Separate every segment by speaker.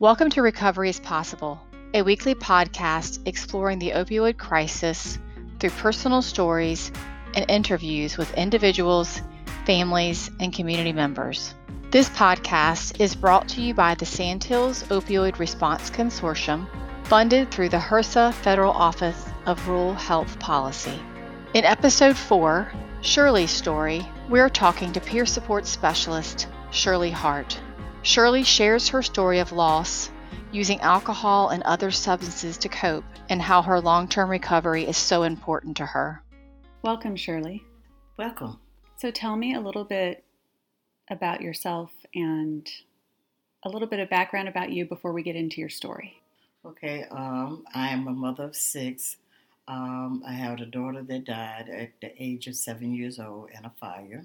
Speaker 1: Welcome to Recovery is Possible, a weekly podcast exploring the opioid crisis through personal stories and interviews with individuals, families, and community members. This podcast is brought to you by the Sandhills Opioid Response Consortium, funded through the HRSA Federal Office of Rural Health Policy. In episode 4, Shirley's story, we're talking to peer support specialist Shirley Hart. Shirley shares her story of loss, using alcohol and other substances to cope, and how her long term recovery is so important to her. Welcome, Shirley.
Speaker 2: Welcome.
Speaker 1: So, tell me a little bit about yourself and a little bit of background about you before we get into your story.
Speaker 2: Okay, um, I am a mother of six. Um, I had a daughter that died at the age of seven years old in a fire.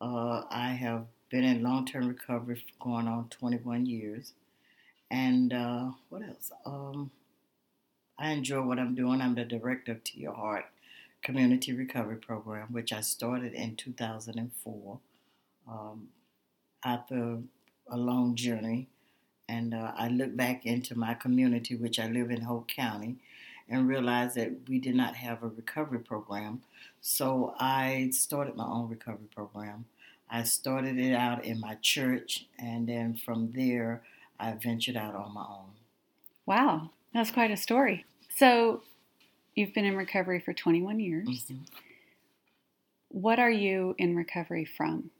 Speaker 2: Uh, I have been in long term recovery for going on 21 years. And uh, what else? Um, I enjoy what I'm doing. I'm the director of To Your Heart Community Recovery Program, which I started in 2004 um, after a long journey. And uh, I look back into my community, which I live in Hoke County, and realized that we did not have a recovery program. So I started my own recovery program. I started it out in my church, and then from there, I ventured out on my own.
Speaker 1: Wow, that's quite a story. So, you've been in recovery for 21 years. Mm-hmm. What are you in recovery from?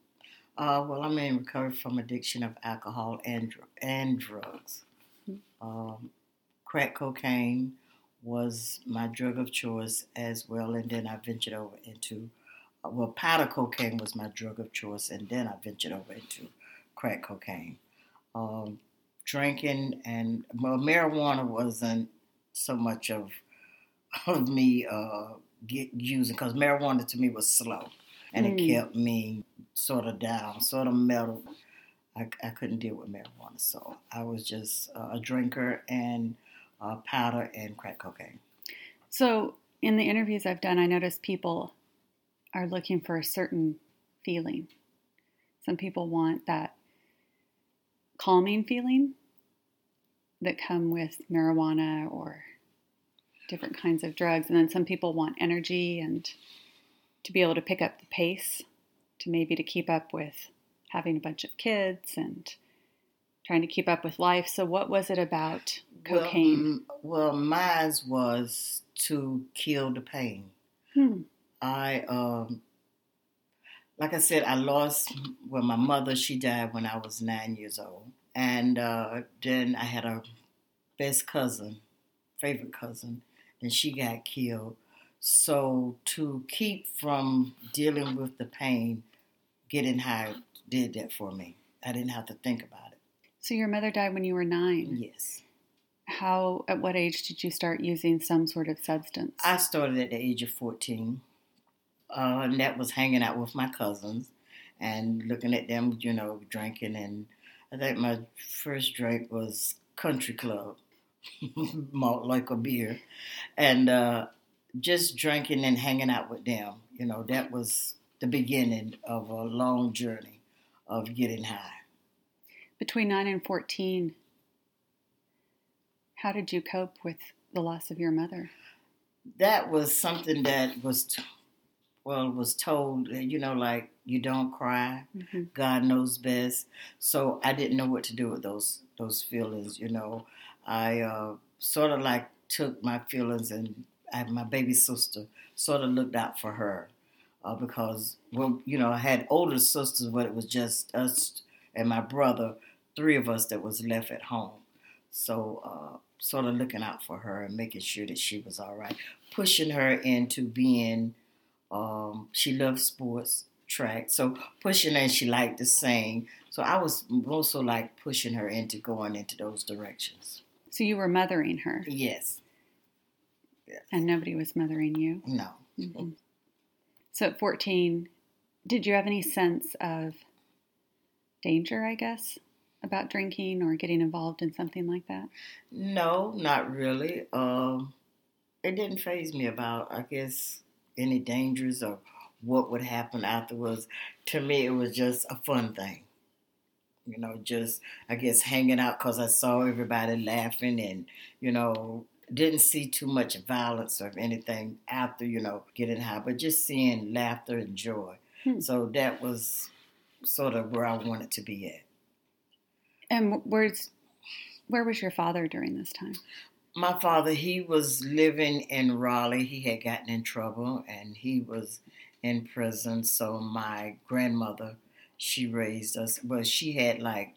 Speaker 2: Uh, well, I'm in recovery from addiction of alcohol and and drugs. Mm-hmm. Um, crack cocaine was my drug of choice as well, and then I ventured over into well, powder cocaine was my drug of choice, and then I ventured over into crack cocaine. Um, drinking and well, marijuana wasn't so much of of me uh, get, using because marijuana to me was slow, and mm. it kept me sort of down, sort of mellow. I, I couldn't deal with marijuana, so I was just uh, a drinker and uh, powder and crack cocaine.
Speaker 1: So, in the interviews I've done, I noticed people are looking for a certain feeling. Some people want that calming feeling that come with marijuana or different kinds of drugs and then some people want energy and to be able to pick up the pace to maybe to keep up with having a bunch of kids and trying to keep up with life so what was it about cocaine
Speaker 2: well, well mine was to kill the pain hmm. I, um, like I said, I lost, well, my mother, she died when I was nine years old. And uh, then I had a best cousin, favorite cousin, and she got killed. So to keep from dealing with the pain, getting high did that for me. I didn't have to think about it.
Speaker 1: So your mother died when you were nine?
Speaker 2: Yes.
Speaker 1: How, at what age did you start using some sort of substance?
Speaker 2: I started at the age of 14 uh, and that was hanging out with my cousins and looking at them, you know, drinking. And I think my first drink was Country Club, malt like a beer, and uh, just drinking and hanging out with them. You know, that was the beginning of a long journey of getting high.
Speaker 1: Between nine and fourteen, how did you cope with the loss of your mother?
Speaker 2: That was something that was. T- well was told you know like you don't cry. Mm-hmm. god knows best. So i didn't know what to do with those those feelings you know. I uh, sort of like took my feelings and I, my baby sister sort of looked out for her uh, because well you know i had older sisters but it was just us and my brother three of us that was left at home. So uh, sort of looking out for her and making sure that she was all right. Pushing her into being um, she loved sports, track. So pushing and she liked to sing. So I was also like pushing her into going into those directions.
Speaker 1: So you were mothering her?
Speaker 2: Yes.
Speaker 1: yes. And nobody was mothering you?
Speaker 2: No. Mm-hmm.
Speaker 1: So at 14, did you have any sense of danger, I guess, about drinking or getting involved in something like that?
Speaker 2: No, not really. Um, it didn't phase me about, I guess, any dangers or what would happen afterwards. To me, it was just a fun thing. You know, just I guess hanging out because I saw everybody laughing and you know didn't see too much violence or anything after you know getting high, but just seeing laughter and joy. Hmm. So that was sort of where I wanted to be at.
Speaker 3: And where's where was your father during this time?
Speaker 2: My father, he was living in Raleigh. He had gotten in trouble and he was in prison. So my grandmother, she raised us. Well, she had like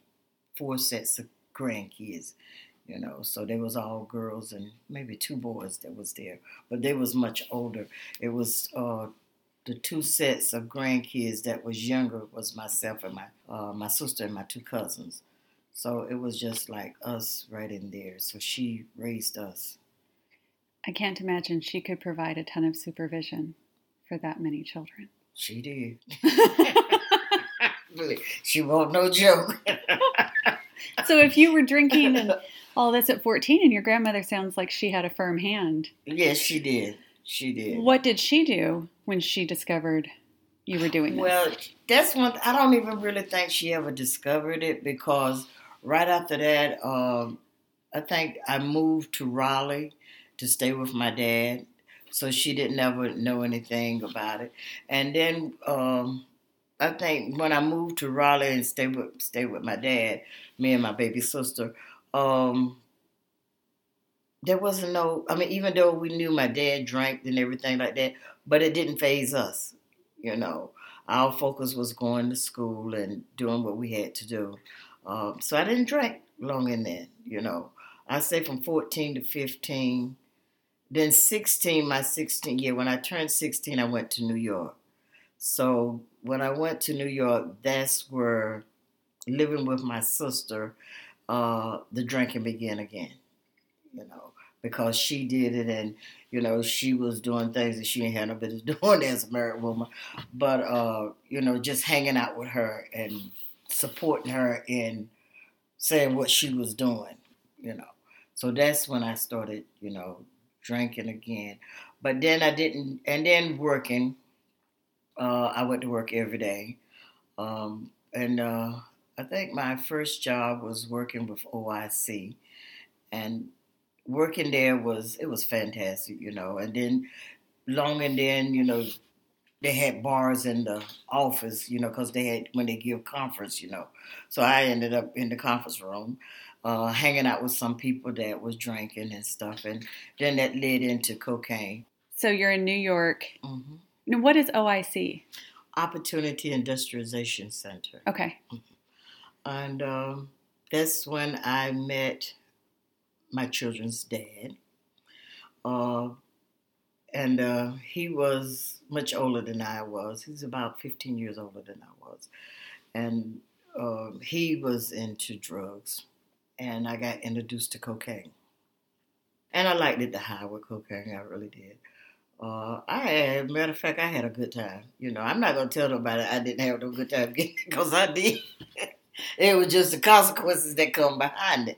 Speaker 2: four sets of grandkids, you know. So they was all girls and maybe two boys that was there, but they was much older. It was uh, the two sets of grandkids that was younger was myself and my uh, my sister and my two cousins. So it was just like us right in there. So she raised us.
Speaker 3: I can't imagine she could provide a ton of supervision for that many children.
Speaker 2: She did. she won't no joke.
Speaker 3: so if you were drinking and all this at 14 and your grandmother sounds like she had a firm hand.
Speaker 2: Yes, she did. She did.
Speaker 3: What did she do when she discovered you were doing this?
Speaker 2: Well, that's one I don't even really think she ever discovered it because right after that, um, I think I moved to Raleigh to stay with my dad. So she didn't ever know anything about it. And then um, I think when I moved to Raleigh and stayed with stayed with my dad, me and my baby sister, um, there wasn't no. I mean, even though we knew my dad drank and everything like that, but it didn't phase us. You know, our focus was going to school and doing what we had to do. Um, so I didn't drink long in that, you know. I say from 14 to 15. Then 16, my 16 year, when I turned 16, I went to New York. So when I went to New York, that's where living with my sister, uh, the drinking began again, you know, because she did it and, you know, she was doing things that she ain't had no business doing as a married woman. But, uh, you know, just hanging out with her and supporting her in saying what she was doing, you know. So that's when I started, you know, drinking again. But then I didn't, and then working. Uh, I went to work every day, um, and uh, I think my first job was working with OIC, and working there was it was fantastic, you know. And then long and then, you know, they had bars in the office, you know, because they had when they give conference, you know. So I ended up in the conference room, uh, hanging out with some people that was drinking and stuff, and then that led into cocaine.
Speaker 3: So you're in New York. Mm-hmm. Now, what is OIC?
Speaker 2: Opportunity Industrialization Center.
Speaker 3: Okay.
Speaker 2: Mm-hmm. And um, that's when I met my children's dad. Uh, and uh, he was much older than I was. He's about 15 years older than I was, and uh, he was into drugs, and I got introduced to cocaine, and I liked it the high with cocaine. I really did. Uh, I matter of fact, I had a good time. You know, I'm not gonna tell nobody I didn't have no good time because I did. it was just the consequences that come behind it.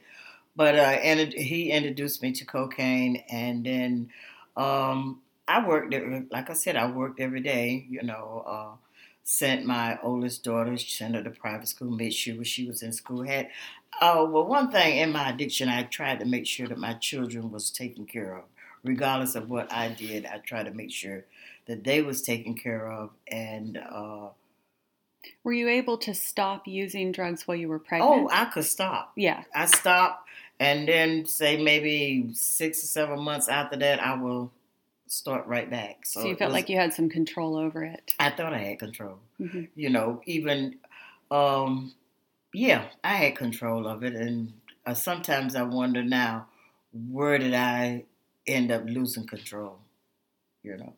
Speaker 2: But uh, and he introduced me to cocaine, and then um, I worked, like I said, I worked every day, you know, uh, sent my oldest daughter, sent her to private school, made sure she was in school. Had, uh, well, one thing in my addiction, I tried to make sure that my children was taken care of. Regardless of what I did, I tried to make sure that they was taken care of. And uh,
Speaker 3: were you able to stop using drugs while you were pregnant?
Speaker 2: Oh, I could stop.
Speaker 3: Yeah,
Speaker 2: I stopped, and then say maybe six or seven months after that, I will start right back.
Speaker 3: So, so you felt was, like you had some control over it.
Speaker 2: I thought I had control. Mm-hmm. You know, even um, yeah, I had control of it, and uh, sometimes I wonder now, where did I end up losing control? You know,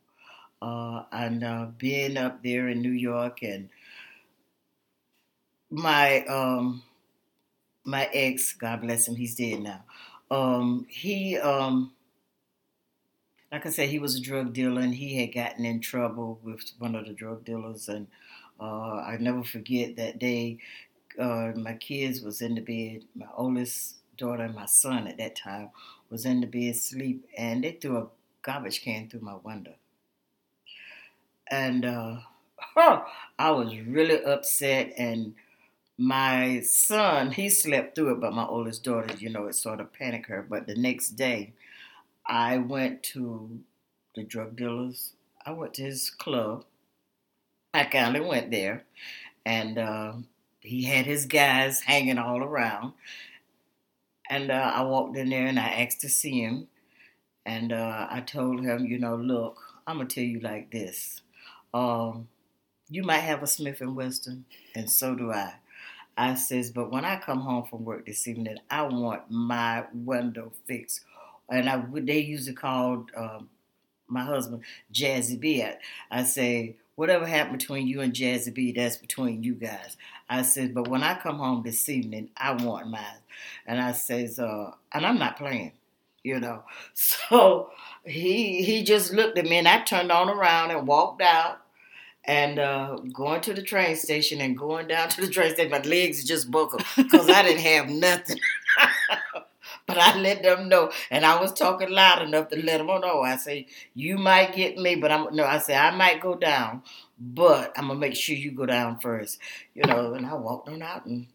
Speaker 2: uh, and uh, being up there in New York, and my um, my ex, God bless him, he's dead now. Um, he um, like I said, he was a drug dealer and he had gotten in trouble with one of the drug dealers. And uh, I never forget that day. Uh, my kids was in the bed. My oldest daughter and my son at that time was in the bed asleep, and they threw a garbage can through my window. And uh, I was really upset, and my son, he slept through it, but my oldest daughter, you know, it sort of panicked her. But the next day, I went to the drug dealers. I went to his club. I kind of went there, and uh, he had his guys hanging all around. And uh, I walked in there and I asked to see him. And uh, I told him, you know, look, I'm gonna tell you like this. Um, you might have a Smith and Wesson, and so do I. I says, but when I come home from work this evening, I want my window fixed. And I they usually called um, my husband Jazzy B. I, I say, whatever happened between you and Jazzy B, that's between you guys. I said, but when I come home this evening, I want mine. And I says, uh, and I'm not playing, you know. So he he just looked at me, and I turned on around and walked out and uh, going to the train station and going down to the train station, my legs just buckled because I didn't have nothing. I let them know, and I was talking loud enough to let them know. I say, "You might get me, but I'm no." I say, "I might go down, but I'm gonna make sure you go down first. You know." And I walked on out, and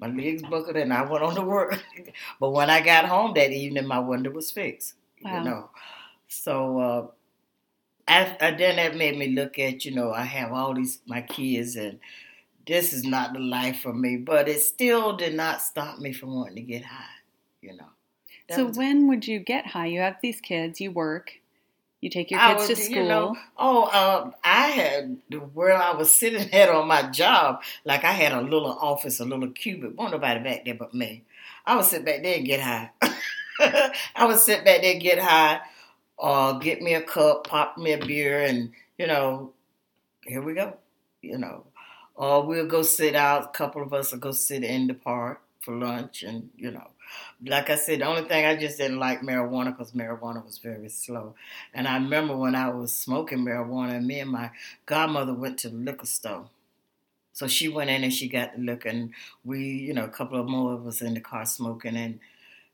Speaker 2: my legs buckled, and I went on to work. but when I got home that evening, my window was fixed. Wow. You know, so. Uh, I, I, then that made me look at, you know, I have all these my kids and this is not the life for me. But it still did not stop me from wanting to get high, you know.
Speaker 3: So was, when would you get high? You have these kids, you work, you take your kids was, to school. You know,
Speaker 2: oh, uh, I had the where I was sitting at on my job, like I had a little office, a little cubicle. Won't nobody back there but me. I would sit back there and get high. I would sit back there and get high or get me a cup, pop me a beer, and you know, here we go. You know, or we'll go sit out. A couple of us will go sit in the park for lunch, and you know, like I said, the only thing I just didn't like marijuana because marijuana was very slow. And I remember when I was smoking marijuana, me and my godmother went to the liquor store. So she went in and she got the liquor, and we, you know, a couple of more of us in the car smoking, and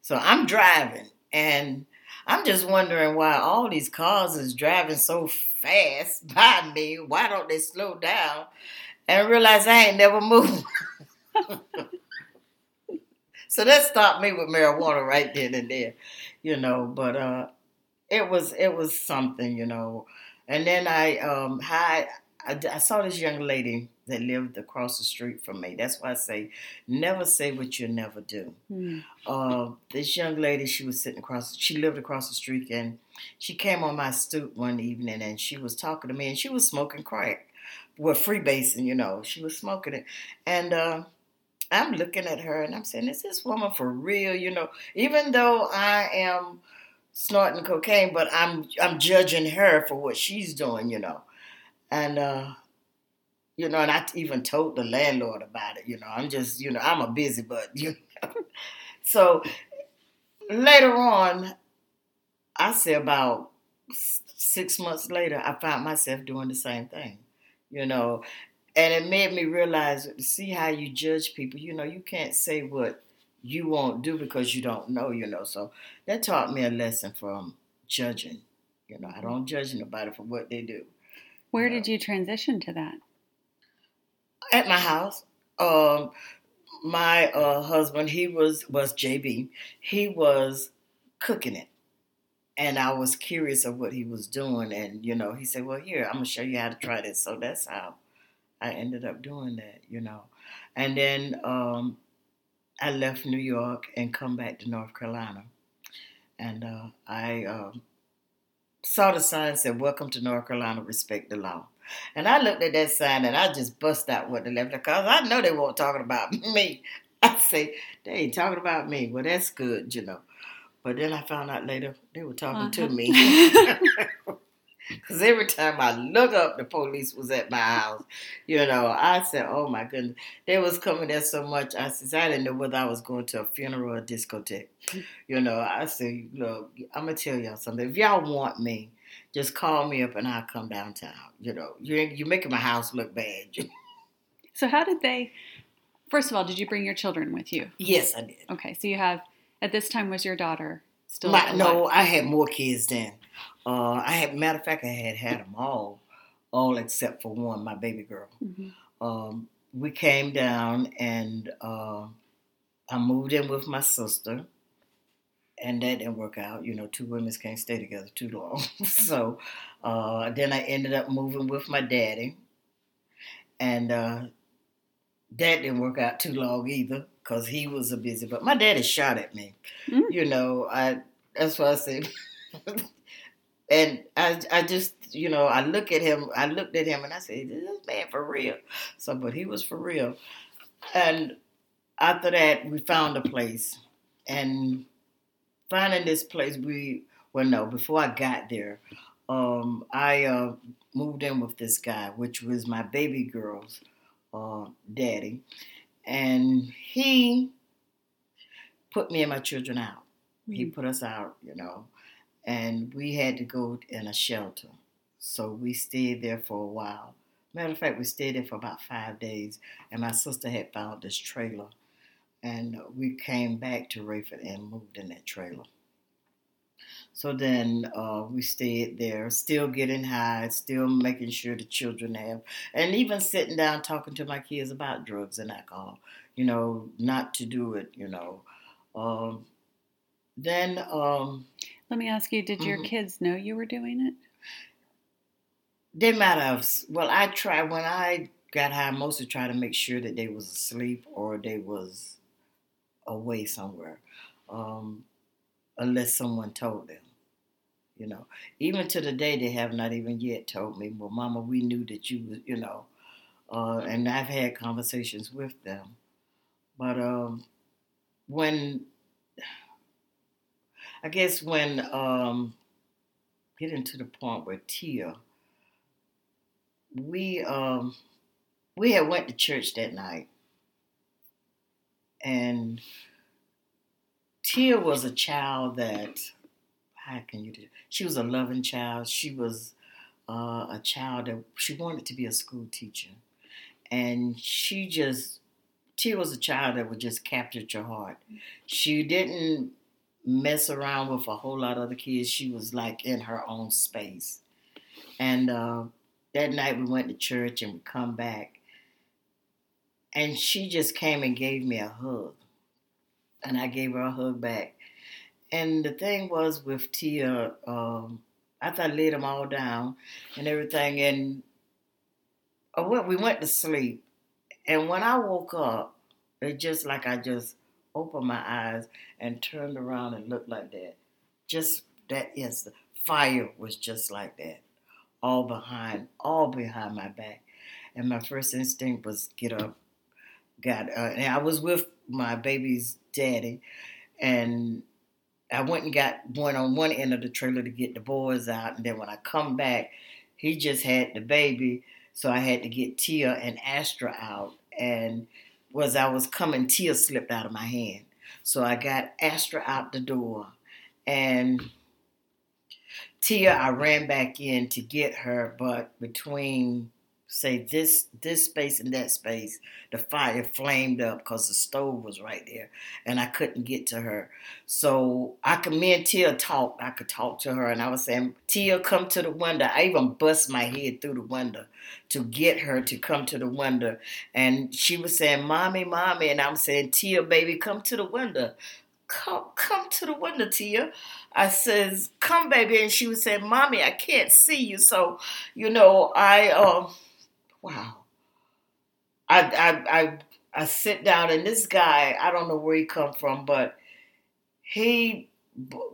Speaker 2: so I'm driving, and I'm just wondering why all these cars is driving so fast by me. Why don't they slow down and realize I ain't never moved? so that stopped me with marijuana right then and there, you know. But uh, it was it was something, you know. And then I um had I, I saw this young lady that lived across the street from me. That's why I say, never say what you'll never do. Mm. Uh, this young lady, she was sitting across, she lived across the street, and she came on my stoop one evening, and she was talking to me, and she was smoking crack, with well, freebasing, you know, she was smoking it, and uh, I'm looking at her, and I'm saying, is this woman for real? You know, even though I am snorting cocaine, but I'm I'm judging her for what she's doing, you know, and. uh you know, and I even told the landlord about it. You know, I'm just, you know, I'm a busy but you know. so later on, I say about six months later, I found myself doing the same thing. You know, and it made me realize see how you judge people. You know, you can't say what you won't do because you don't know. You know, so that taught me a lesson from judging. You know, I don't judge nobody for what they do.
Speaker 3: Where you know? did you transition to that?
Speaker 2: at my house. Um, my uh, husband, he was was JB. He was cooking it, and I was curious of what he was doing. And you know, he said, "Well, here, I'm gonna show you how to try this." So that's how I ended up doing that. You know, and then um, I left New York and come back to North Carolina, and uh, I uh, saw the sign said, "Welcome to North Carolina. Respect the law." And I looked at that sign and I just bust out with the left because I know they weren't talking about me. I say, they ain't talking about me. Well, that's good, you know. But then I found out later they were talking uh-huh. to me. Because every time I look up, the police was at my house. You know, I said, oh my goodness. They was coming there so much. I said, I didn't know whether I was going to a funeral or a discotheque. You know, I said, look, I'm going to tell y'all something. If y'all want me, just call me up and I'll come downtown. You know, you're, you're making my house look bad.
Speaker 3: so, how did they, first of all, did you bring your children with you?
Speaker 2: Yes, I did.
Speaker 3: Okay, so you have, at this time, was your daughter still
Speaker 2: my, No, I had more kids then. Uh, I had, matter of fact, I had had them all, all except for one, my baby girl. Mm-hmm. Um, we came down and uh, I moved in with my sister, and that didn't work out. You know, two women can't stay together too long. so uh, then I ended up moving with my daddy, and uh, that didn't work out too long either because he was a busy. But my daddy shot at me. Mm. You know, I that's what I said. and I, I just, you know, I look at him. I looked at him and I said, "This man for real." So, but he was for real. And after that, we found a place, and finding this place, we well, no, before I got there, um, I uh, moved in with this guy, which was my baby girl's uh, daddy, and he put me and my children out. Mm-hmm. He put us out, you know, and we had to go in a shelter. So we stayed there for a while. Matter of fact, we stayed there for about five days, and my sister had found this trailer, and we came back to Raeford and moved in that trailer. So then uh, we stayed there, still getting high, still making sure the children have, and even sitting down talking to my kids about drugs and alcohol. You know, not to do it. You know. Um, then. Um,
Speaker 3: Let me ask you: Did mm-hmm. your kids know you were doing it?
Speaker 2: They might have. Well, I tried when I got high. Mostly try to make sure that they was asleep or they was away somewhere. Um, unless someone told them. You know, even to the day they have not even yet told me, well, Mama, we knew that you was, you know, uh, and I've had conversations with them. But um, when, I guess when um, getting to the point where Tia, we um, we had went to church that night, and Tia was a child that how can you do? She was a loving child. She was uh, a child that she wanted to be a school teacher, and she just Tia was a child that would just capture your heart. She didn't mess around with a whole lot of other kids. She was like in her own space. And uh, that night we went to church and we come back, and she just came and gave me a hug, and I gave her a hug back. And the thing was with Tia, um, after I laid them all down and everything, and uh, we went to sleep. And when I woke up, it just like I just opened my eyes and turned around and looked like that. Just that instant, fire was just like that, all behind, all behind my back. And my first instinct was get up, got. Uh, and I was with my baby's daddy, and I went and got one on one end of the trailer to get the boys out, and then when I come back, he just had the baby, so I had to get Tia and Astra out. And was I was coming, Tia slipped out of my hand, so I got Astra out the door, and Tia, I ran back in to get her, but between say this this space and that space, the fire flamed up because the stove was right there, and I couldn't get to her. So I could me and Tia talk. I could talk to her, and I was saying, Tia, come to the window. I even bust my head through the window to get her to come to the window, and she was saying, "Mommy, mommy," and I'm saying, "Tia, baby, come to the window." Come, come to the window, Tia. I says, "Come, baby," and she was saying, "Mommy, I can't see you." So, you know, I um, wow. I I I I sit down and this guy, I don't know where he come from, but he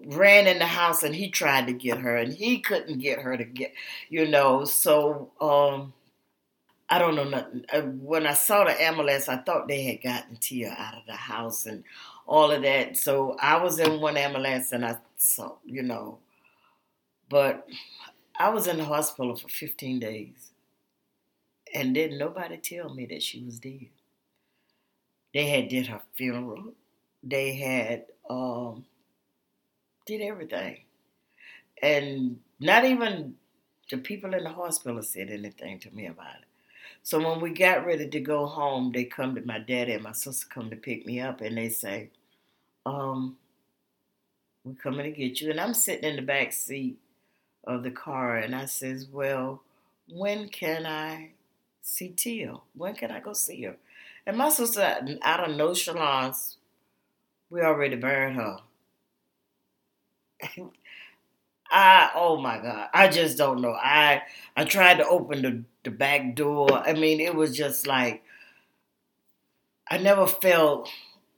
Speaker 2: ran in the house and he tried to get her and he couldn't get her to get, you know. So um I don't know nothing. Uh, when I saw the ambulance, I thought they had gotten Tia out of the house and all of that. So I was in one ambulance and I saw, you know, but I was in the hospital for 15 days. And didn't nobody tell me that she was dead. They had did her funeral. They had um, did everything. And not even the people in the hospital said anything to me about it. So when we got ready to go home, they come to my daddy and my sister come to pick me up and they say, um, we're coming to get you. And I'm sitting in the back seat of the car and I says, Well, when can I see Tia. When can I go see her? And my sister, out of nonchalance, we already buried her. I oh my god, I just don't know. I I tried to open the, the back door. I mean, it was just like I never felt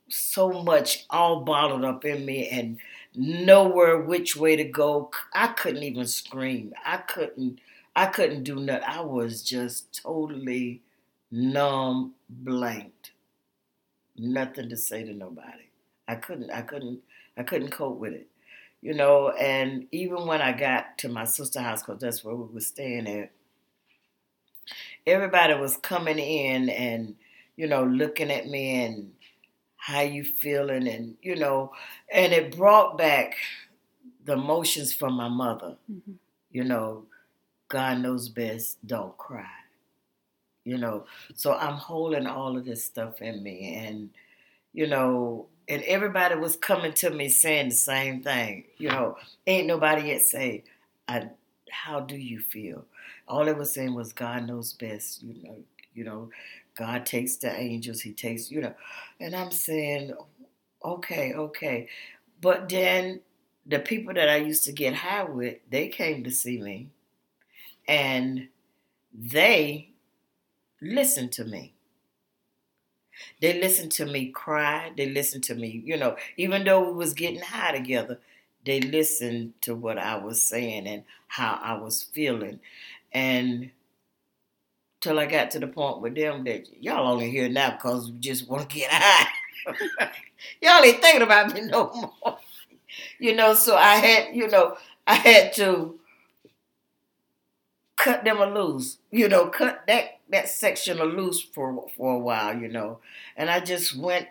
Speaker 2: so much all bottled up in me and nowhere which way to go. I couldn't even scream. I couldn't I couldn't do nothing. I was just totally numb, blanked. Nothing to say to nobody. I couldn't I couldn't I couldn't cope with it you know. And even when I got to my sister house, because that's where we were staying at, everybody was coming in and you know looking at me and how you feeling and you know, and it brought back the emotions from my mother. Mm-hmm. You know, God knows best. Don't cry. You know, so I'm holding all of this stuff in me, and you know, and everybody was coming to me saying the same thing. You know, ain't nobody yet say, I, "How do you feel?" All they were saying was, "God knows best." You know, you know, God takes the angels. He takes, you know, and I'm saying, okay, okay, but then the people that I used to get high with, they came to see me, and they listened to me. They listened to me cry. They listened to me, you know, even though we was getting high together, they listened to what I was saying and how I was feeling. And till I got to the point with them that y'all only here now because we just want to get high. y'all ain't thinking about me no more. You know, so I had, you know, I had to cut them loose. You know, cut that that section loose for for a while. You know, and I just went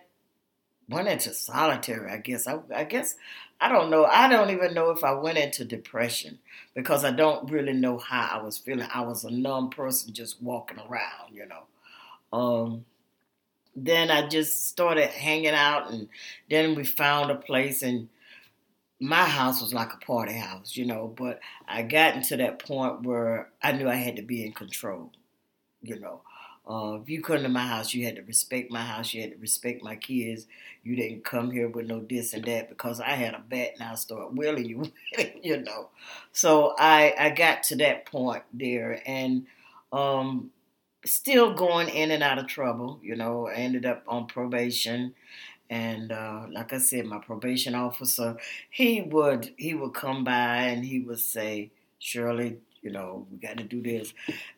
Speaker 2: went into solitary. I guess I, I guess I don't know. I don't even know if I went into depression because I don't really know how I was feeling. I was a numb person just walking around. You know. Um, then I just started hanging out, and then we found a place and my house was like a party house, you know, but I got into that point where I knew I had to be in control, you know. Uh, if you come to my house, you had to respect my house, you had to respect my kids. You didn't come here with no this and that because I had a bat and I started willing you, you know. So I I got to that point there and um, still going in and out of trouble, you know. I ended up on probation and uh, like I said, my probation officer, he would he would come by and he would say, Shirley, you know, we got to do this.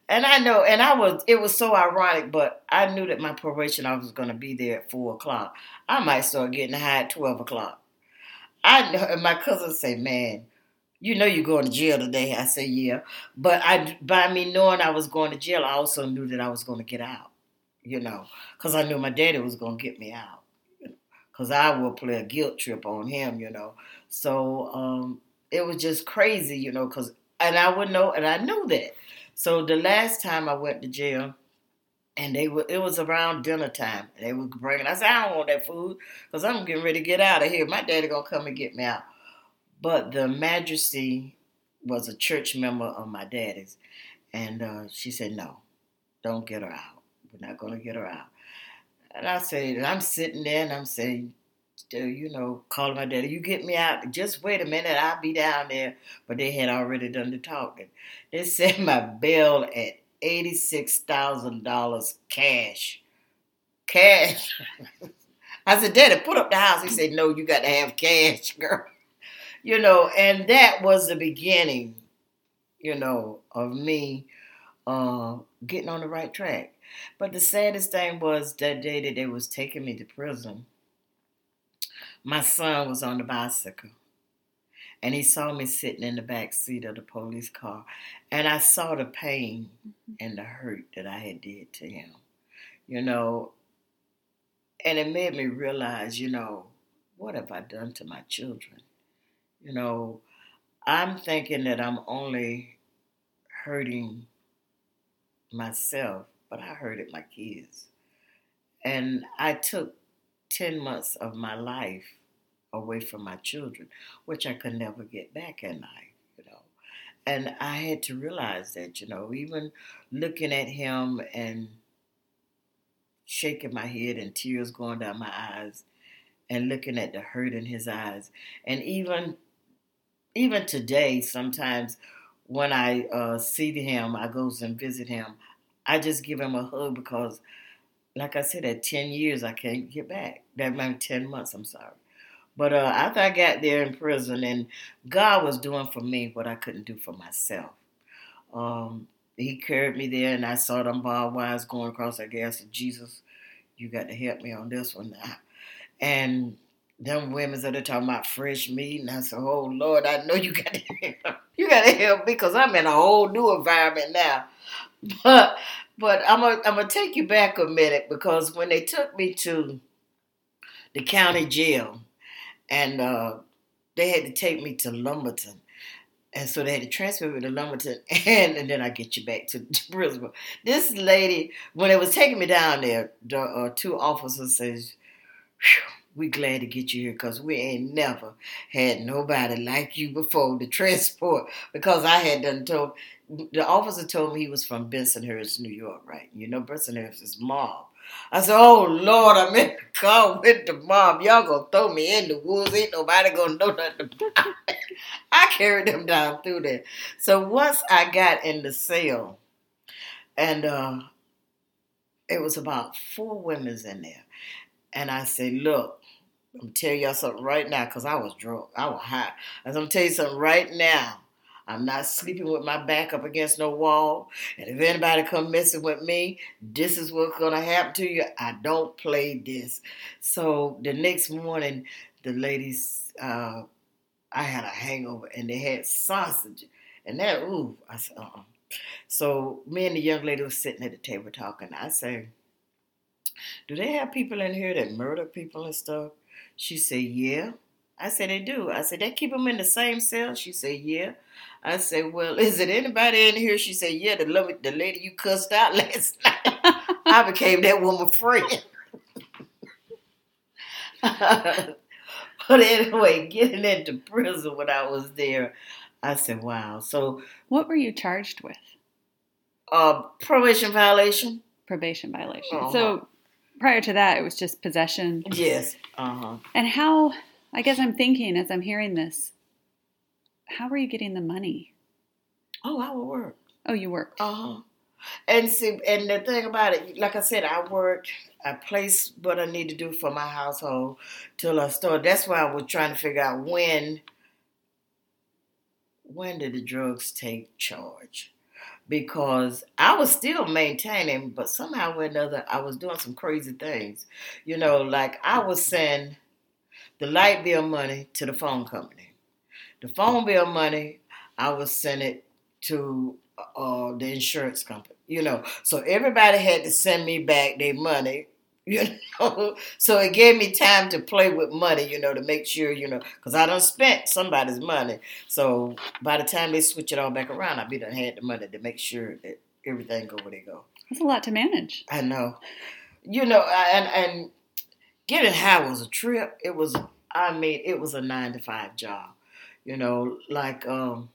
Speaker 2: And I know, and I was, it was so ironic, but I knew that my probation officer was going to be there at four o'clock. I might start getting high at 12 o'clock. I know, and my cousin say, man, you know you're going to jail today. I say, yeah. But I, by me knowing I was going to jail, I also knew that I was going to get out, you know, because I knew my daddy was going to get me out because I will play a guilt trip on him, you know. So um, it was just crazy, you know, because and I would know, and I knew that. So the last time I went to jail, and they were, it was around dinner time. They were bringing. I said, I don't want that food because I'm getting ready to get out of here. My daddy gonna come and get me out. But the majesty was a church member of my daddy's, and uh, she said, no, don't get her out. We're not gonna get her out. And I said, I'm sitting there and I'm saying, you know, calling my daddy, you get me out. Just wait a minute, I'll be down there. But they had already done the talking. They set my bill at $86,000 cash. Cash. I said, Daddy, put up the house. He said, No, you got to have cash, girl. You know, and that was the beginning, you know, of me uh, getting on the right track. But the saddest thing was that day that they was taking me to prison. My son was on the bicycle. And he saw me sitting in the back seat of the police car. And I saw the pain mm-hmm. and the hurt that I had did to him. You know, and it made me realize, you know, what have I done to my children? You know, I'm thinking that I'm only hurting myself but I hurted my kids. And I took 10 months of my life away from my children, which I could never get back in life, you know. And I had to realize that, you know, even looking at him and shaking my head and tears going down my eyes and looking at the hurt in his eyes. And even even today, sometimes when I uh, see him, I goes and visit him. I just give him a hug because, like I said, at ten years I can't get back. That meant ten months. I'm sorry. But uh, after I got there in prison, and God was doing for me what I couldn't do for myself. Um, he carried me there, and I saw them barbed wires going across. I guess Jesus, you got to help me on this one now. And them women's that are talking about fresh meat, and I said, "Oh Lord, I know you got to you got to help me because I'm in a whole new environment now." But but I'm gonna I'm gonna take you back a minute because when they took me to the county jail, and uh, they had to take me to Lumberton. And so they had to transfer me to Lumberton, and, and then I get you back to, to Brisbane. This lady, when they was taking me down there, the uh, two officers says, "We glad to get you here because we ain't never had nobody like you before to transport." Because I had done told the officer told me he was from Bensonhurst, New York, right? You know Bensonhurst is mob. I said, Oh Lord, I'm in the car with the mob. Y'all gonna throw me in the woods. Ain't nobody gonna know nothing about it. I carried them down through there. So once I got in the cell, and uh, it was about four women's in there. And I said, Look, I'm tell y'all something right now, because I was drunk. I was high. I am gonna tell you something right now. I'm not sleeping with my back up against no wall. And if anybody come messing with me, this is what's gonna happen to you. I don't play this. So the next morning, the ladies, uh, I had a hangover and they had sausage. And that, ooh, I said, uh-uh. So me and the young lady was sitting at the table talking. I say, do they have people in here that murder people and stuff? She said, yeah. I said, they do. I said, they keep them in the same cell? She said, yeah. I said, well, is it anybody in here? She said, yeah, the, the lady you cussed out last night. I became that woman friend. but anyway, getting into prison when I was there, I said, wow. So.
Speaker 3: What were you charged with?
Speaker 2: Uh, probation violation.
Speaker 3: Probation violation. Uh-huh. So prior to that, it was just possession.
Speaker 2: Yes. Uh huh.
Speaker 3: And how? I guess I'm thinking as I'm hearing this, how were you getting the money?
Speaker 2: Oh, I would work.
Speaker 3: Oh, you worked.
Speaker 2: Uh huh. And see, and the thing about it, like I said, I worked. I placed what I need to do for my household till I started. That's why I was trying to figure out when. When did the drugs take charge? Because I was still maintaining, but somehow or another, I was doing some crazy things. You know, like I was sending the light bill money to the phone company the phone bill money, I would send it to uh, the insurance company. You know, so everybody had to send me back their money. You know, so it gave me time to play with money. You know, to make sure you know, because I don't spent somebody's money. So by the time they switch it all back around, I be done had the money to make sure that everything go where they go.
Speaker 3: That's a lot to manage.
Speaker 2: I know. You know, and and getting high was a trip. It was. I mean, it was a nine to five job. You know, like um,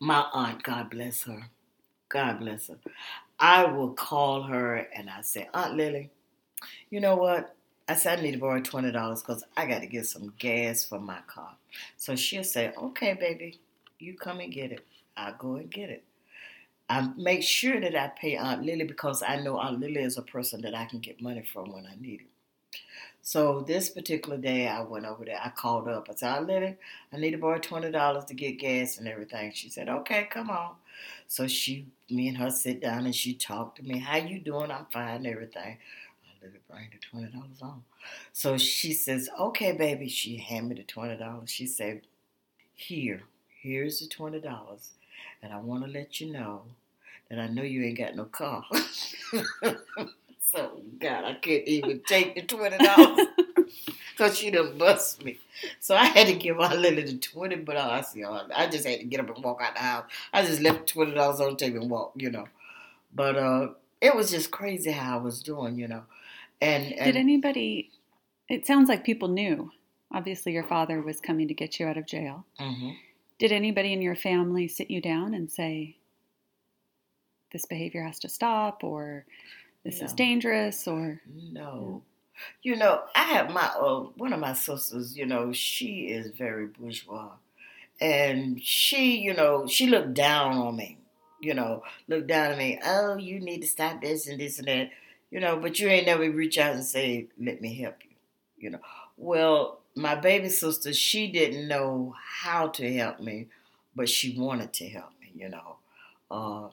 Speaker 2: my aunt, God bless her. God bless her. I will call her and I say, Aunt Lily, you know what? I said I need to borrow twenty dollars because I got to get some gas for my car. So she'll say, "Okay, baby, you come and get it. I'll go and get it." I make sure that I pay Aunt Lily because I know Aunt Lily is a person that I can get money from when I need it. So this particular day, I went over there. I called up. I said, "I Lily, I need to borrow twenty dollars to get gas and everything." She said, "Okay, come on." So she, me and her sit down and she talked to me. How you doing? I'm fine. Everything. I Lily bring the twenty dollars on. So she says, "Okay, baby." She handed me the twenty dollars. She said, "Here, here's the twenty dollars, and I want to let you know that I know you ain't got no car." So God, I couldn't even take the twenty dollars because she done bust me. So I had to give my Lily the twenty, but I see, I just had to get up and walk out the house. I just left twenty dollars on the table and walk, you know. But uh, it was just crazy how I was doing, you know. And, and
Speaker 3: did anybody? It sounds like people knew. Obviously, your father was coming to get you out of jail.
Speaker 2: Mm-hmm.
Speaker 3: Did anybody in your family sit you down and say, this behavior has to stop or this
Speaker 2: No.
Speaker 3: is dangerous or
Speaker 2: No. You know, I have my uh, one of my sisters. You know, she is very bourgeois, and she, you know, she looked down on me. You know, looked down at me. Oh, you need to stop this and this and that. You know, but you ain't never reach out and say, "Let me help you." You know. Well, my baby sister, she didn't know how to help me, but she wanted to help me. You know, uh,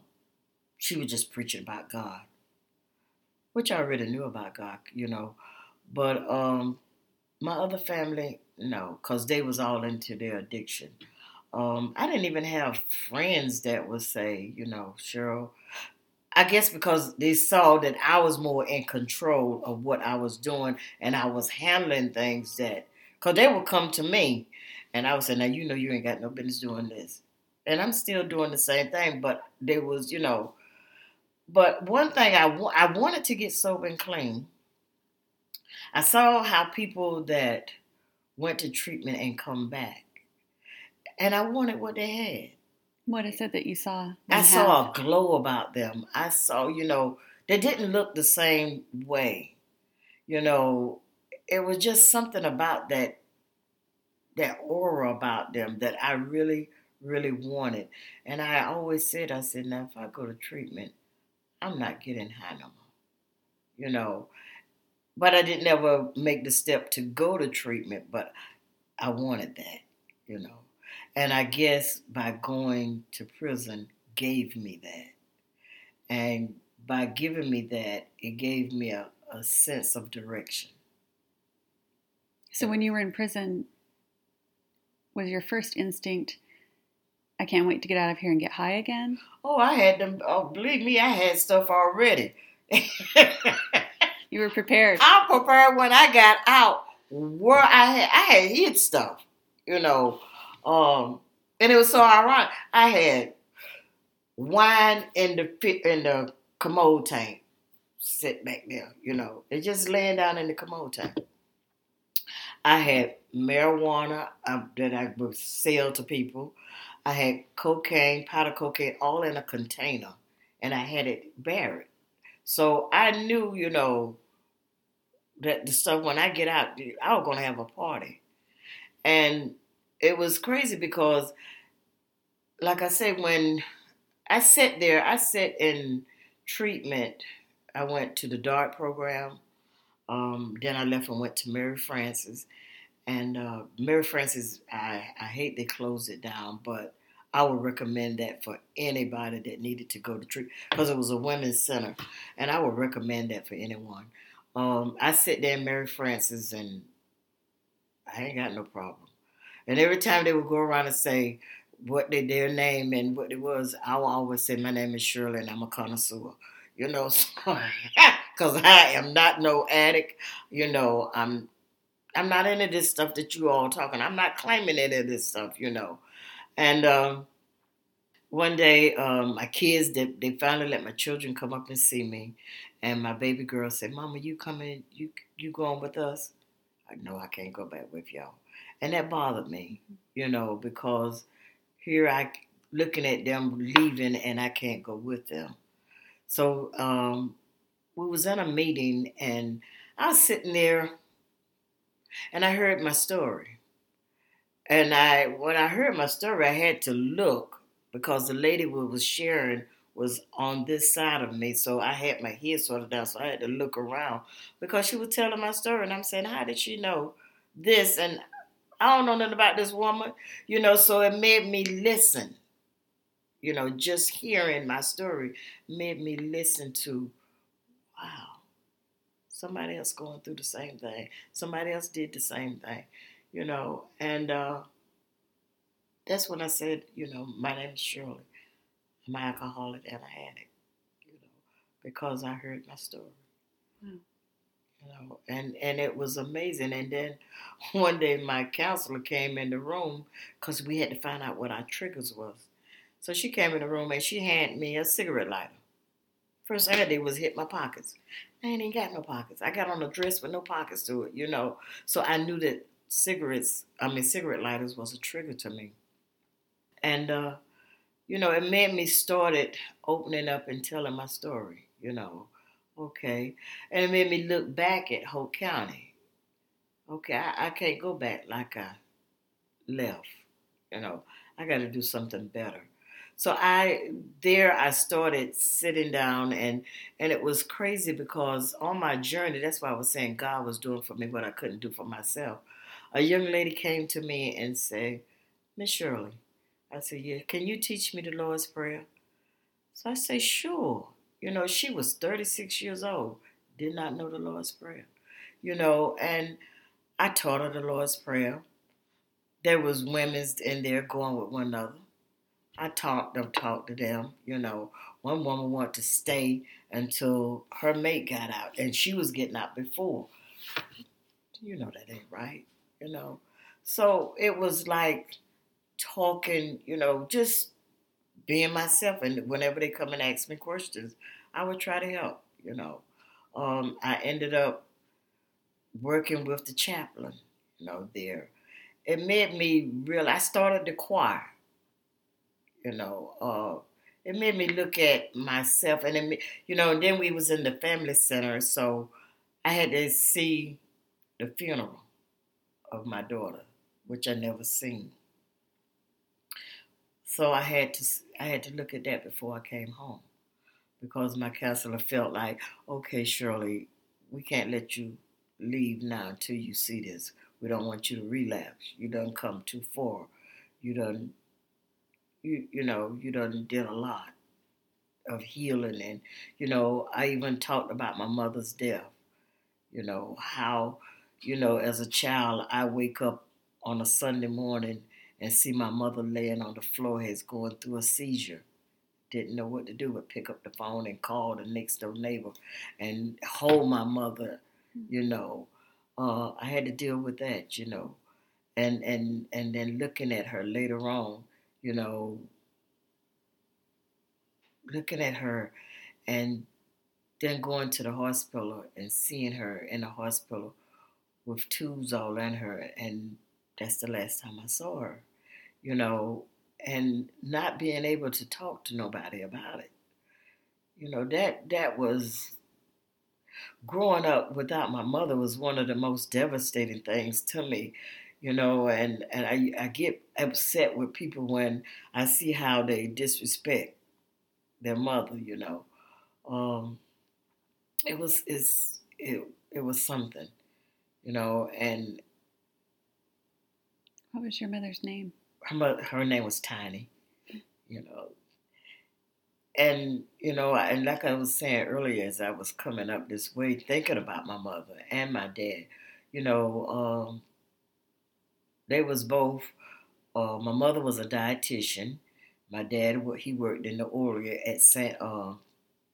Speaker 2: she was just preaching about God which I already knew about God, you know. But um, my other family, no, because they was all into their addiction. Um, I didn't even have friends that would say, you know, Shirley. I guess because they saw that I was more in control of what I was doing and I was handling things that, because they would come to me and I would say, now you know you ain't got no business doing this. And I'm still doing the same thing, but there was, you know, but one thing I wa- I wanted to get sober and clean. I saw how people that went to treatment and come back, and I wanted what they had.
Speaker 3: What is it that you saw?
Speaker 2: I saw a glow about them. I saw, you know, they didn't look the same way. You know, it was just something about that that aura about them that I really, really wanted. And I always said, I said, now if I go to treatment, I'm not getting high no more. You know. But I didn't ever make the step to go to treatment, but I wanted that, you know. And I guess by going to prison gave me that. And by giving me that, it gave me a, a sense of direction.
Speaker 3: So when you were in prison, was your first instinct, I can't wait to get out of here and get high again?
Speaker 2: Oh, I had them. Oh, believe me, I had stuff already.
Speaker 3: You were prepared.
Speaker 2: I prepared when I got out where I had I had hid stuff, you know. Um, and it was so ironic. I had wine in the in the commode tank, sit back there, you know. It's just laying down in the commode tank. I had marijuana uh, that I would sell to people. I had cocaine, powder cocaine, all in a container, and I had it buried. So I knew, you know, that the stuff when I get out, I was gonna have a party, and it was crazy because, like I said, when I sat there, I sat in treatment. I went to the DART program. Um, then I left and went to Mary Frances, and uh, Mary Frances, I I hate they closed it down, but I would recommend that for anybody that needed to go to treatment because it was a women's center, and I would recommend that for anyone. Um, I sit there in Mary Frances and I ain't got no problem. And every time they would go around and say what they their name and what it was, I would always say my name is Shirley and I'm a connoisseur. You know, because I am not no addict. You know, I'm I'm not into this stuff that you all talking. I'm not claiming any of this stuff. You know, and um, one day um, my kids they, they finally let my children come up and see me, and my baby girl said, "Mama, you coming? You you going with us?" I know I can't go back with y'all, and that bothered me. You know, because here I looking at them leaving and I can't go with them. So um, we was in a meeting and I was sitting there and I heard my story. And I when I heard my story, I had to look because the lady who was sharing was on this side of me. So I had my head sort of down, so I had to look around because she was telling my story and I'm saying, How did she know this? And I don't know nothing about this woman, you know, so it made me listen. You know, just hearing my story made me listen to, wow, somebody else going through the same thing. Somebody else did the same thing, you know. And uh, that's when I said, you know, my name is Shirley. I'm an alcoholic and an addict, you know, because I heard my story.
Speaker 3: Wow.
Speaker 2: You know, and, and it was amazing. And then one day my counselor came in the room because we had to find out what our triggers was. So she came in the room and she handed me a cigarette lighter. First thing I did was hit my pockets. I ain't even got no pockets. I got on a dress with no pockets to it, you know. So I knew that cigarettes, I mean cigarette lighters was a trigger to me. And, uh, you know, it made me started opening up and telling my story, you know. Okay. And it made me look back at Hoke County. Okay, I, I can't go back like I left. You know, I got to do something better. So I there I started sitting down and and it was crazy because on my journey, that's why I was saying God was doing for me what I couldn't do for myself. A young lady came to me and said, Miss Shirley, I said, Yeah, can you teach me the Lord's Prayer? So I say, Sure. You know, she was 36 years old, did not know the Lord's Prayer. You know, and I taught her the Lord's Prayer. There was women in there going with one another. I talked to talked to them. You know, one woman wanted to stay until her mate got out, and she was getting out before. You know that ain't right. You know, so it was like talking. You know, just being myself. And whenever they come and ask me questions, I would try to help. You know, um, I ended up working with the chaplain. You know, there. It made me real. I started the choir you know. Uh, it made me look at myself, and it, you know. And then we was in the family center, so I had to see the funeral of my daughter, which I never seen. So I had to I had to look at that before I came home, because my counselor felt like, okay, Shirley, we can't let you leave now until you see this. We don't want you to relapse. You done come too far. You done you you know you done did a lot of healing and you know I even talked about my mother's death you know how you know as a child I wake up on a Sunday morning and see my mother laying on the floor has going through a seizure. Didn't know what to do but pick up the phone and call the next door neighbor and hold my mother you know. Uh, I had to deal with that you know. And and and then looking at her later on you know, looking at her and then going to the hospital and seeing her in the hospital with tubes all in her and that's the last time I saw her, you know, and not being able to talk to nobody about it. You know, that that was growing up without my mother was one of the most devastating things to me you know, and, and I, I get upset with people when I see how they disrespect their mother, you know. Um, it was it's it it was something, you know, and
Speaker 3: what was your mother's name?
Speaker 2: Her mother, her name was Tiny, you know. And you know, and like I was saying earlier, as I was coming up this way, thinking about my mother and my dad, you know, um, they was both. Uh, my mother was a dietitian. My dad, he worked in the Orient at San. Uh,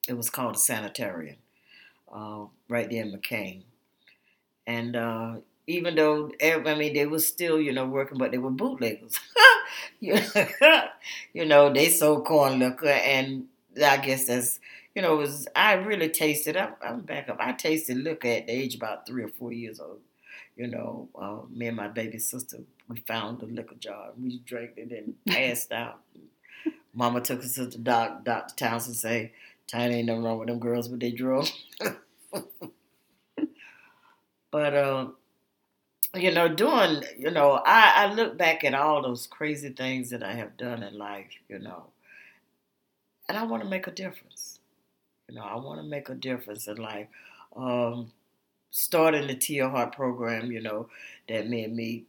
Speaker 2: it was called a sanitarium, uh, right there in McCain. And uh, even though I mean they were still you know working, but they were bootleggers. you know they sold corn liquor, and I guess that's you know it was I really tasted. I'm, I'm back up. I tasted liquor at the age about three or four years old you know, uh, me and my baby sister, we found the liquor jar. We drank it and passed out. Mama took us to the doc, Dr. Townsend say, Tiny ain't nothing wrong with them girls, but they drove. but, uh, you know, doing, you know, I, I look back at all those crazy things that I have done in life, you know, and I want to make a difference. You know, I want to make a difference in life. Um, starting the Tia Hart program, you know, that made me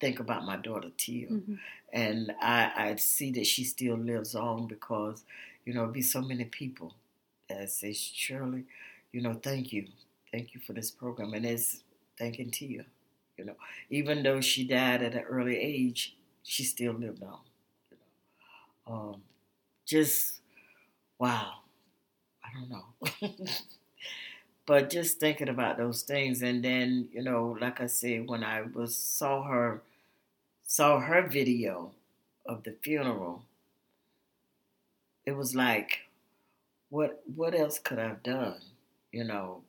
Speaker 2: think about my daughter Tia. Mm-hmm. And I, I see that she still lives on because, you know, be so many people that say, Shirley, you know, thank you. Thank you for this program. And it's thanking Tia. You you know, even though she died at an early age, she still lived on. You know, um, just wow. I don't know. But just thinking about those things, and then you know, like I said, when I was saw her, saw her video of the funeral, it was like, what what else could I have done? You know,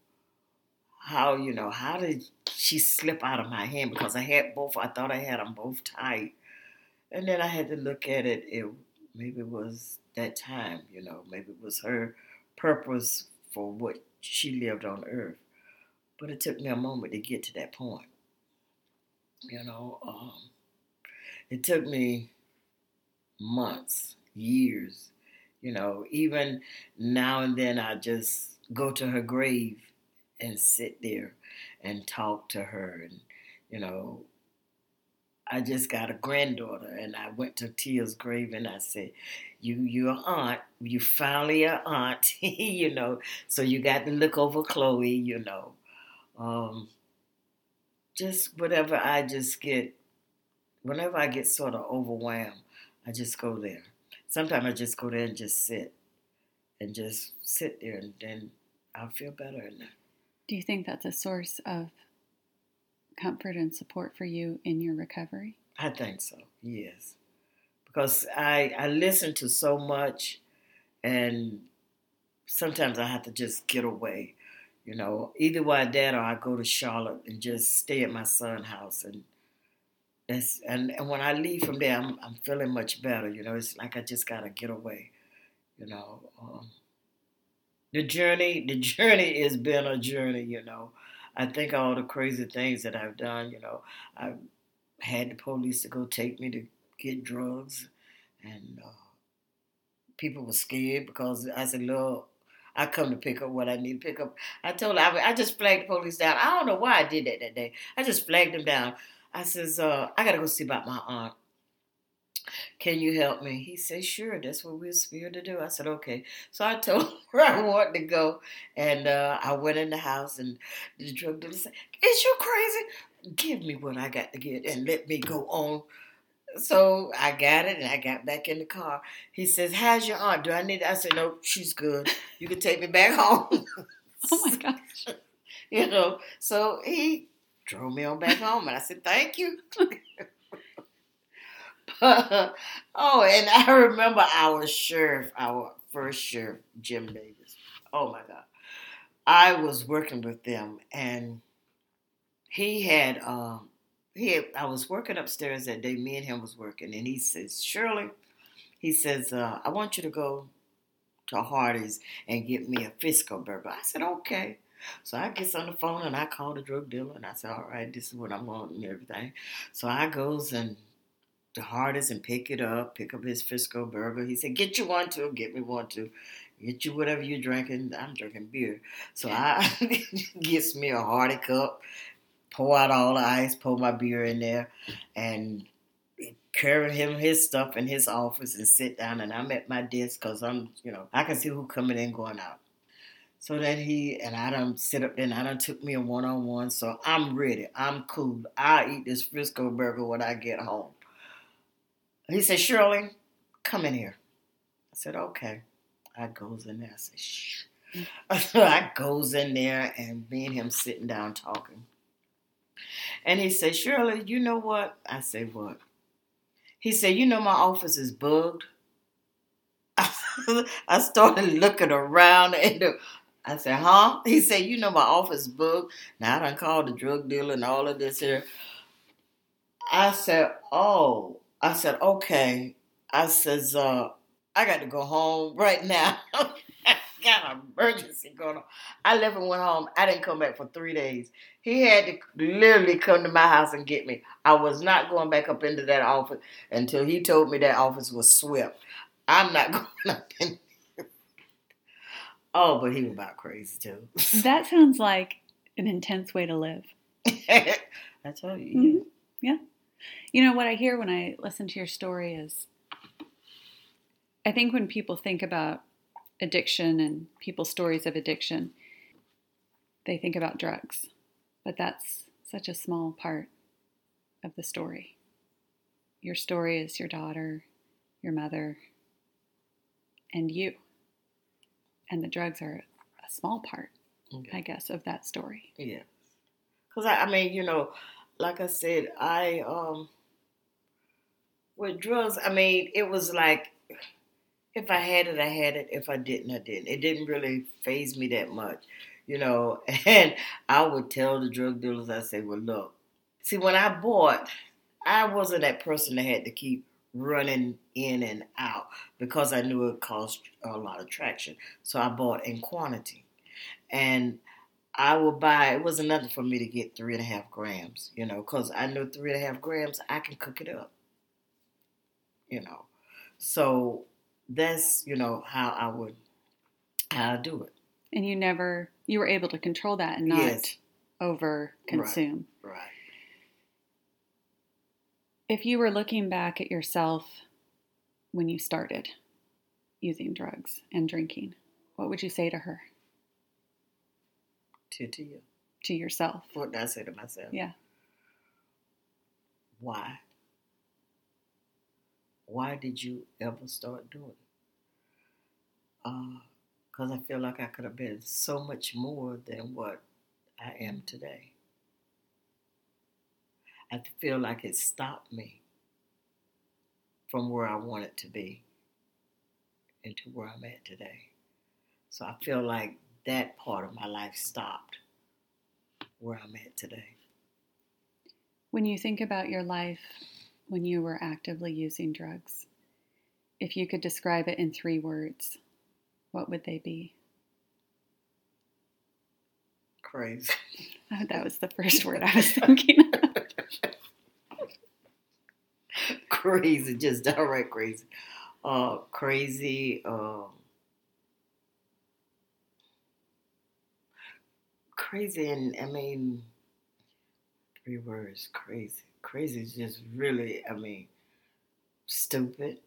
Speaker 2: how you know how did she slip out of my hand because I had both. I thought I had them both tight, And then I had to look at it. It maybe it was that time, you know, maybe it was her purpose for what she lived on earth. But it took me a moment to get to that point. You know, um, it took me months, years. You know, even now and then I just go to her grave and sit there and talk to her and you know I just got a granddaughter and I went to Tia's grave and I said, You you're aunt, you finally a aunt, you know. So you got to look over Chloe, you know. Um, just whatever I just get whenever I get sort of overwhelmed, I just go there. Sometimes I just go there and just sit and just sit there and then I'll feel better. And
Speaker 3: Do you think that's a source of comfort and support for you in your recovery?
Speaker 2: I think so, yes. Because I, I listen to so much and sometimes I have to just get away. You know, either way that or I go to Charlotte and just stay at my son's house and that's and, and when I leave from there I'm, I'm feeling much better. You know, it's like I just gotta get away. You know. Um, the journey the journey has been a journey, you know. I think all the crazy things that I've done, you know, I had the police to go take me to get drugs, and uh, people were scared because I said, "Look, I come to pick up what I need to pick up." I told her I, I just flagged the police down. I don't know why I did that that day. I just flagged them down. I says, uh, "I gotta go see about my aunt." Can you help me? He said, Sure, that's what we're here to do. I said, Okay. So I told her I wanted to go. And uh, I went in the house, and the drug dealer said, Is you crazy? Give me what I got to get and let me go on. So I got it and I got back in the car. He says, How's your aunt? Do I need it? I said, No, she's good. You can take me back home.
Speaker 3: oh my gosh.
Speaker 2: you know, so he drove me on back home and I said, Thank you. oh, and I remember our sheriff, our first sheriff, Jim Davis. Oh my God. I was working with them and he had um he had, I was working upstairs that day, me and him was working, and he says, Shirley, he says, uh, I want you to go to Hardee's and get me a Frisco burger. I said, okay. So I gets on the phone and I call the drug dealer and I said, all right, this is what I'm wanting and everything. So I goes and the Hardee's and pick it up, pick up his Frisco burger. He said, Get you one too, get me one too. Get you whatever you're drinking. I'm drinking beer. So I gets me a hearty cup, pour out all the ice, pour my beer in there, and carry him his stuff in his office and sit down. And I'm at my desk because I'm, you know, I can see who coming in, going out. So that he and I don't sit up there and I done took me a one on one. So I'm ready. I'm cool. I'll eat this Frisco burger when I get home. He said, Shirley, come in here. I said, okay. I goes in there. I said, shh. I goes in there and me and him sitting down talking. And he said, Shirley, you know what? I said, what? He said, you know my office is bugged. I started looking around and I said, huh? He said, you know my office bugged. Now I done called the drug dealer and all of this here. I said, oh. I said, okay. I says, uh, I got to go home right now. I got an emergency going on. I left and went home. I didn't come back for three days. He had to literally come to my house and get me. I was not going back up into that office until he told me that office was swept. I'm not going up in Oh, but he was about crazy too.
Speaker 3: that sounds like an intense way to live.
Speaker 2: I told you.
Speaker 3: Mm-hmm. Yeah. You know, what I hear when I listen to your story is I think when people think about addiction and people's stories of addiction, they think about drugs. But that's such a small part of the story. Your story is your daughter, your mother, and you. And the drugs are a small part, okay. I guess, of that story.
Speaker 2: Yeah. Because, I, I mean, you know, like I said, I, um, with drugs, I mean, it was like if I had it, I had it. If I didn't, I didn't. It didn't really phase me that much, you know. And I would tell the drug dealers, I say, well, look, see, when I bought, I wasn't that person that had to keep running in and out because I knew it caused a lot of traction. So I bought in quantity. And I would buy, it wasn't nothing for me to get three and a half grams, you know, because I know three and a half grams, I can cook it up, you know. So that's, you know, how I would, how I do it.
Speaker 3: And you never, you were able to control that and not
Speaker 2: Yes.
Speaker 3: over consume.
Speaker 2: Right.
Speaker 3: If you were looking back at yourself when you started using drugs and drinking, what would you say to her,
Speaker 2: To, to you.
Speaker 3: to yourself?
Speaker 2: What did I say to myself?
Speaker 3: Yeah.
Speaker 2: Why? Why did you ever start doing it? Uh, because I feel like I could have been so much more than what I am today. I feel like it stopped me from where I wanted to be into where I'm at today. So I feel like that part of my life stopped where I'm at today.
Speaker 3: When you think about your life when you were actively using drugs, if you could describe it in three words, what would they be?
Speaker 2: Crazy.
Speaker 3: Oh, that was the first word I was thinking of.
Speaker 2: crazy, just downright crazy. Uh, crazy. Um, crazy, and I mean, three words. Crazy. Crazy is just really. I mean, stupid.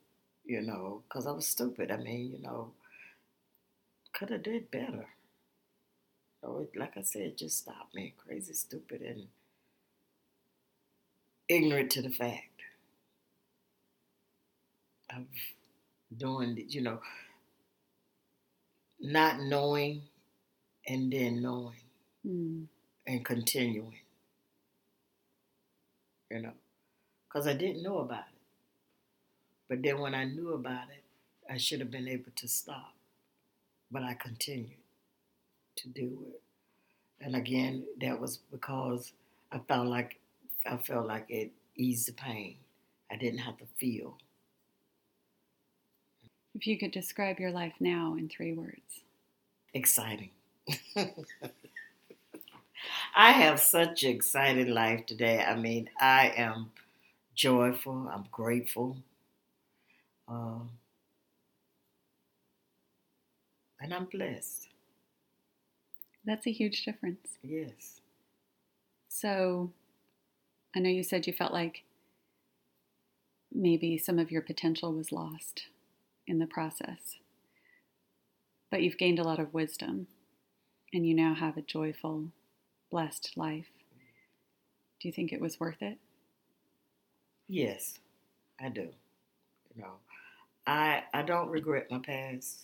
Speaker 2: You know, because I was stupid. I mean, you know, could have did better. So like I said, just stopped me. Crazy, stupid, and ignorant to the fact of doing, you know, not knowing and then knowing
Speaker 3: Mm,
Speaker 2: and continuing, you know, because I didn't know about it. But then when I knew about it, I should have been able to stop. But I continued to do it. And again, that was because I felt like I felt like it eased the pain. I didn't have to feel.
Speaker 3: If you could describe your life now in three words,
Speaker 2: exciting. I have such an exciting life today. I mean, I am joyful. I'm grateful. Um, and I'm blessed.
Speaker 3: that's a huge difference.
Speaker 2: Yes.
Speaker 3: So, I know you said you felt like maybe some of your potential was lost in the process, but you've gained a lot of wisdom and you now have a joyful, blessed life. Do you think it was worth it?
Speaker 2: Yes, I do. You know, I I don't regret my past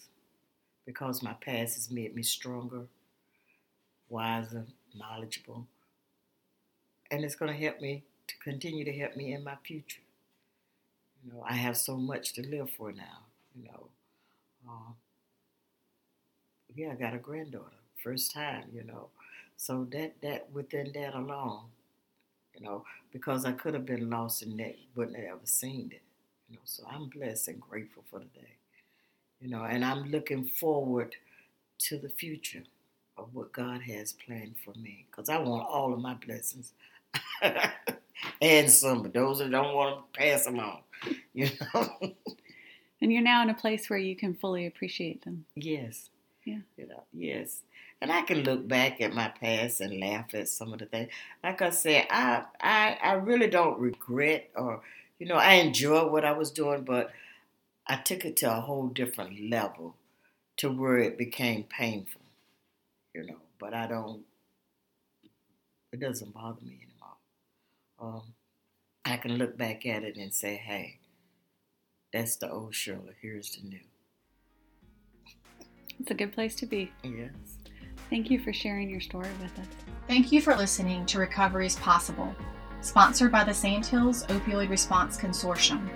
Speaker 2: because my past has made me stronger, wiser, knowledgeable, and it's going to help me to continue to help me in my future. You know, I have so much to live for now. You know, uh, yeah, I got a granddaughter, first time. You know, so that that within that alone, you know, because I could have been lost in that, wouldn't have ever seen it. You know, so I'm blessed and grateful for today. You know, and I'm looking forward to the future of what God has planned for me, because I want all of my blessings, and some, but those that don't want to pass them on. You know,
Speaker 3: And you're now in a place where you can fully appreciate them.
Speaker 2: yes,
Speaker 3: Yeah.
Speaker 2: you know, yes. And I can look back at my past and laugh at some of the things. Like I said, I I, I really don't regret or you know, I enjoy what I was doing, but I took it to a whole different level to where it became painful. You know, but I don't it doesn't bother me anymore. Um, I can look back at it and say, hey, that's the old Shirley, here's the new.
Speaker 3: It's a good place to be.
Speaker 2: Yes.
Speaker 3: Thank you for sharing your story with us.
Speaker 1: Thank you for listening to Recovery is Possible, sponsored by the Sandhills Opioid Response Consortium.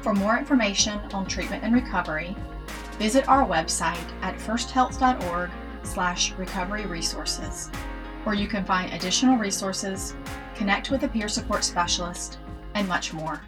Speaker 1: For more information on treatment and recovery, visit our website at firsthealth.org slash recovery resources, where you can find additional resources, connect with a peer support specialist, and much more.